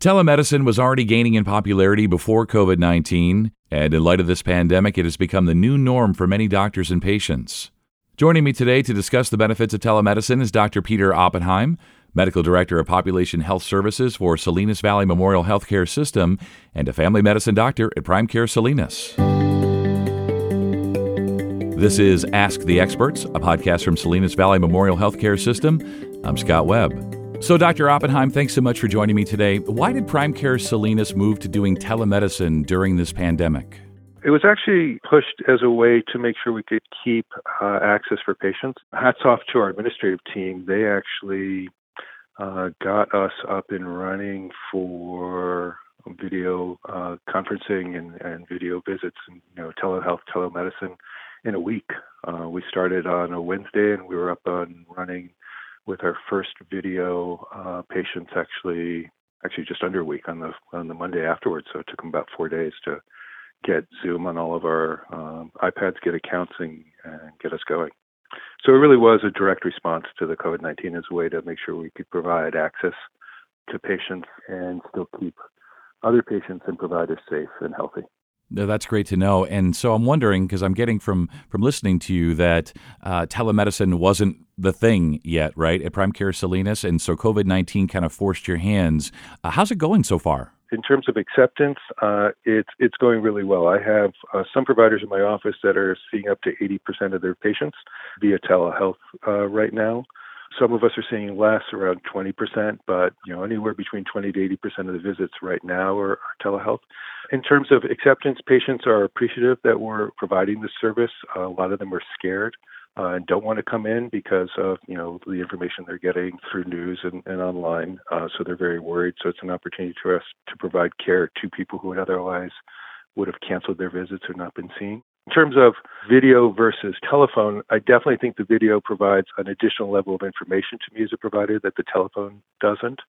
Telemedicine was already gaining in popularity before COVID 19, and in light of this pandemic, it has become the new norm for many doctors and patients. Joining me today to discuss the benefits of telemedicine is Dr. Peter Oppenheim, Medical Director of Population Health Services for Salinas Valley Memorial Healthcare System and a family medicine doctor at Prime Care Salinas. This is Ask the Experts, a podcast from Salinas Valley Memorial Healthcare System. I'm Scott Webb. So, Dr. Oppenheim, thanks so much for joining me today. Why did Prime Care Salinas move to doing telemedicine during this pandemic? It was actually pushed as a way to make sure we could keep uh, access for patients. Hats off to our administrative team. They actually uh, got us up and running for video uh, conferencing and, and, video visits and you know telehealth, telemedicine in a week. Uh, we started on a Wednesday and we were up and running with our first video uh, patients actually actually just under a week on the on the Monday afterwards. So it took them about four days to get Zoom on all of our um, iPads, get accounts, and, and get us going. So it really was a direct response to the COVID-19 as a way to make sure we could provide access to patients and still keep other patients and providers safe and healthy. No, That's great to know. And so I'm wondering because I'm getting from from listening to you that uh, telemedicine wasn't the thing yet, right? At Prime Care Salinas, and so COVID nineteen kind of forced your hands. Uh, how's it going so far? In terms of acceptance, uh, it's it's going really well. I have uh, some providers in my office that are seeing up to 80% of their patients via telehealth uh, right now. Some of us are seeing less, around 20%, but you know anywhere between 20 to 80% of the visits right now are, are telehealth. In terms of acceptance, patients are appreciative that we're providing this service. Uh, a lot of them are scared uh, and don't want to come in because of you know the information they're getting through news and, and online. Uh, so they're very worried. So it's an opportunity for us to provide care to people who would otherwise would have canceled their visits or not been seen. In terms of video versus telephone, I definitely think the video provides an additional level of information to me as a provider that the telephone doesn't.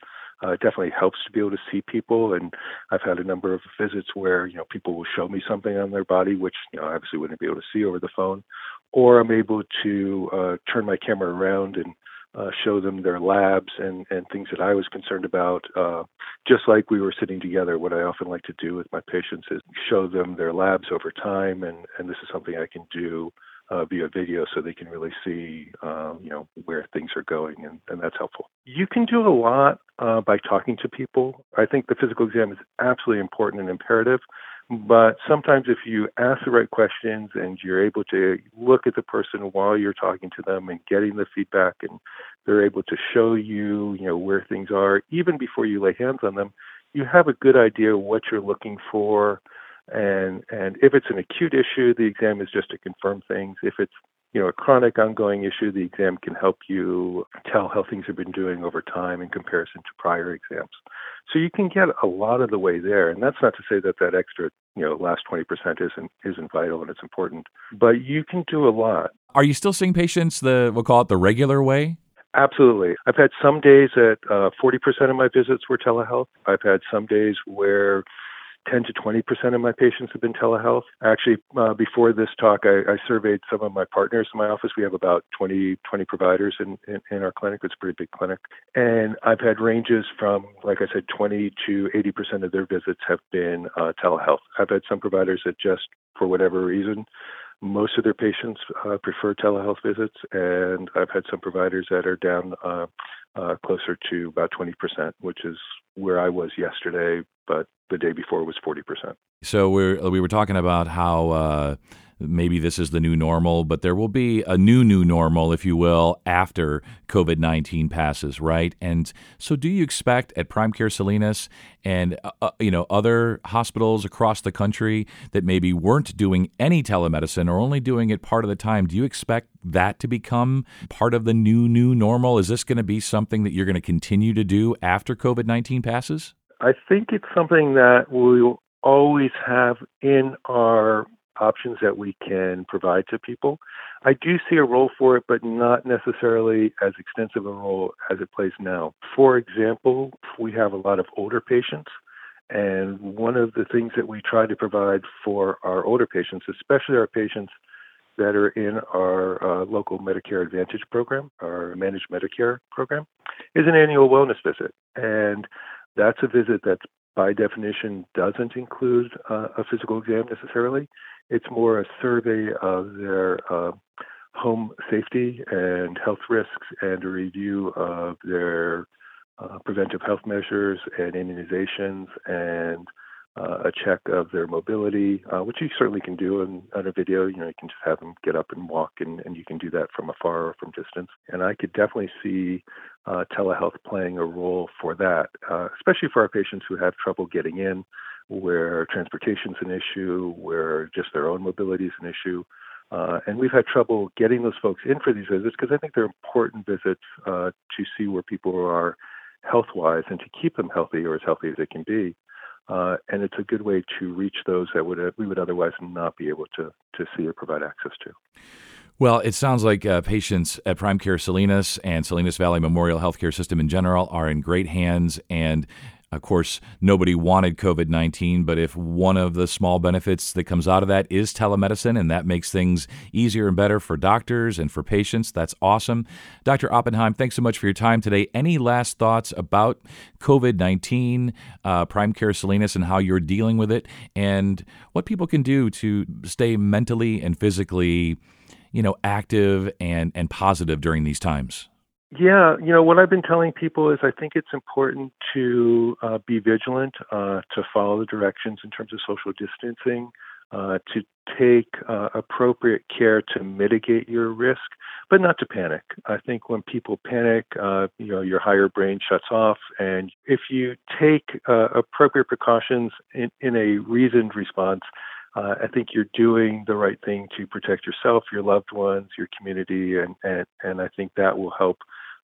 Uh, it definitely helps to be able to see people, and I've had a number of visits where you know people will show me something on their body, which you know I obviously wouldn't be able to see over the phone, or I'm able to uh, turn my camera around and uh, show them their labs and, and things that I was concerned about. Uh, just like we were sitting together, what I often like to do with my patients is show them their labs over time, and, and this is something I can do uh, via video so they can really see, uh, you know, where things are going, and, and that's helpful. You can do a lot uh, by talking to people. I think the physical exam is absolutely important and imperative, but sometimes if you ask the right questions and you're able to look at the person while you're talking to them and getting the feedback and they're able to show you, you know, where things are even before you lay hands on them, you have a good idea what you're looking for and and if it's an acute issue, the exam is just to confirm things. If it's you know, a chronic ongoing issue, the exam can help you tell how things have been doing over time in comparison to prior exams. So you can get a lot of the way there, and that's not to say that that extra, you know, last 20% isn't isn't vital and it's important, but you can do a lot. Are you still seeing patients the we'll call it the regular way? Absolutely. I've had some days that uh, 40% of my visits were telehealth. I've had some days where 10 to 20 percent of my patients have been telehealth. Actually, uh, before this talk, I, I, surveyed some of my partners in my office. We have about 20, 20 providers in, in, in, our clinic. It's a pretty big clinic. And I've had ranges from, like I said, 20 to 80 percent of their visits have been uh, telehealth. I've had some providers that just, for whatever reason, most of their patients uh, prefer telehealth visits, and I've had some providers that are down uh, uh, closer to about 20%, which is where I was yesterday, but the day before was 40%. So we're, we were talking about how uh, maybe this is the new normal, but there will be a new, new normal, if you will, after COVID 19 passes, right? And so, do you expect at Prime Care Salinas and uh, uh, you know other hospitals across the country that maybe weren't doing any telemedicine or only doing it part of the time, do you expect that to become part of the new, new normal? Is this going to be something that you're going to continue to do after COVID 19 passes? I think it's something that we'll always have in our options that we can provide to people. I do see a role for it, but not necessarily as extensive a role as it plays now. For example, we have a lot of older patients. And one of the things that we try to provide for our older patients, especially our patients that are in our uh, local Medicare Advantage program, our managed Medicare program, is an annual wellness visit. And That's a visit that's by definition doesn't include uh, a physical exam necessarily. It's more a survey of their uh, home safety and health risks and a review of their uh, preventive health measures and immunizations and uh, a check of their mobility, uh, which you certainly can do on a video. You know, you can just have them get up and walk, and, and you can do that from afar or from distance. And I could definitely see uh, telehealth playing a role for that, uh, especially for our patients who have trouble getting in, where transportation is an issue, where just their own mobility is an issue. Uh, and we've had trouble getting those folks in for these visits because I think they're important visits uh, to see where people are health wise and to keep them healthy or as healthy as they can be. Uh, and it's a good way to reach those that would uh, we would otherwise not be able to to see or provide access to. Well, it sounds like uh, patients at Prime Care Salinas and Salinas Valley Memorial Healthcare System in general are in great hands and of course, nobody wanted COVID 19, but if one of the small benefits that comes out of that is telemedicine and that makes things easier and better for doctors and for patients, that's awesome. Dr. Oppenheim, thanks so much for your time today. Any last thoughts about COVID 19, uh, Prime Care Salinas, and how you're dealing with it, and what people can do to stay mentally and physically? You know, active and, and positive during these times. Yeah, you know, what I've been telling people is I think it's important to uh, be vigilant, uh, to follow the directions in terms of social distancing, uh, to take uh, appropriate care to mitigate your risk, but not to panic. I think when people panic, uh, you know, your higher brain shuts off. And if you take uh, appropriate precautions in, in a reasoned response, uh, I think you're doing the right thing to protect yourself, your loved ones, your community, and and, and I think that will help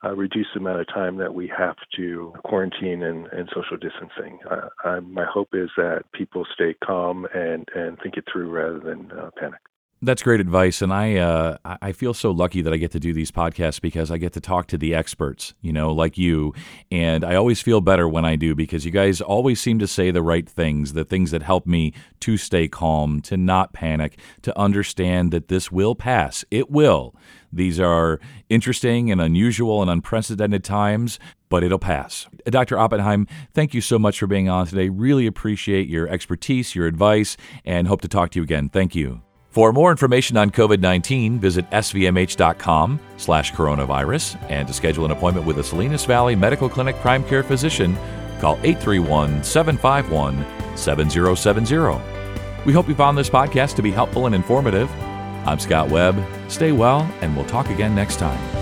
uh, reduce the amount of time that we have to quarantine and, and social distancing. Uh, I, my hope is that people stay calm and, and think it through rather than uh, panic. That's great advice, and I uh, I feel so lucky that I get to do these podcasts because I get to talk to the experts, you know, like you, and I always feel better when I do because you guys always seem to say the right things, the things that help me to stay calm, to not panic, to understand that this will pass. It will. These are interesting and unusual and unprecedented times, but it'll pass. Dr. Oppenheim, thank you so much for being on today. Really appreciate your expertise, your advice, and hope to talk to you again. Thank you. For more information on COVID-19, visit svmh.com slash coronavirus. And to schedule an appointment with a Salinas Valley Medical Clinic Prime Care physician, call 831-751-7070. We hope you found this podcast to be helpful and informative. I'm Scott Webb. Stay well, and we'll talk again next time.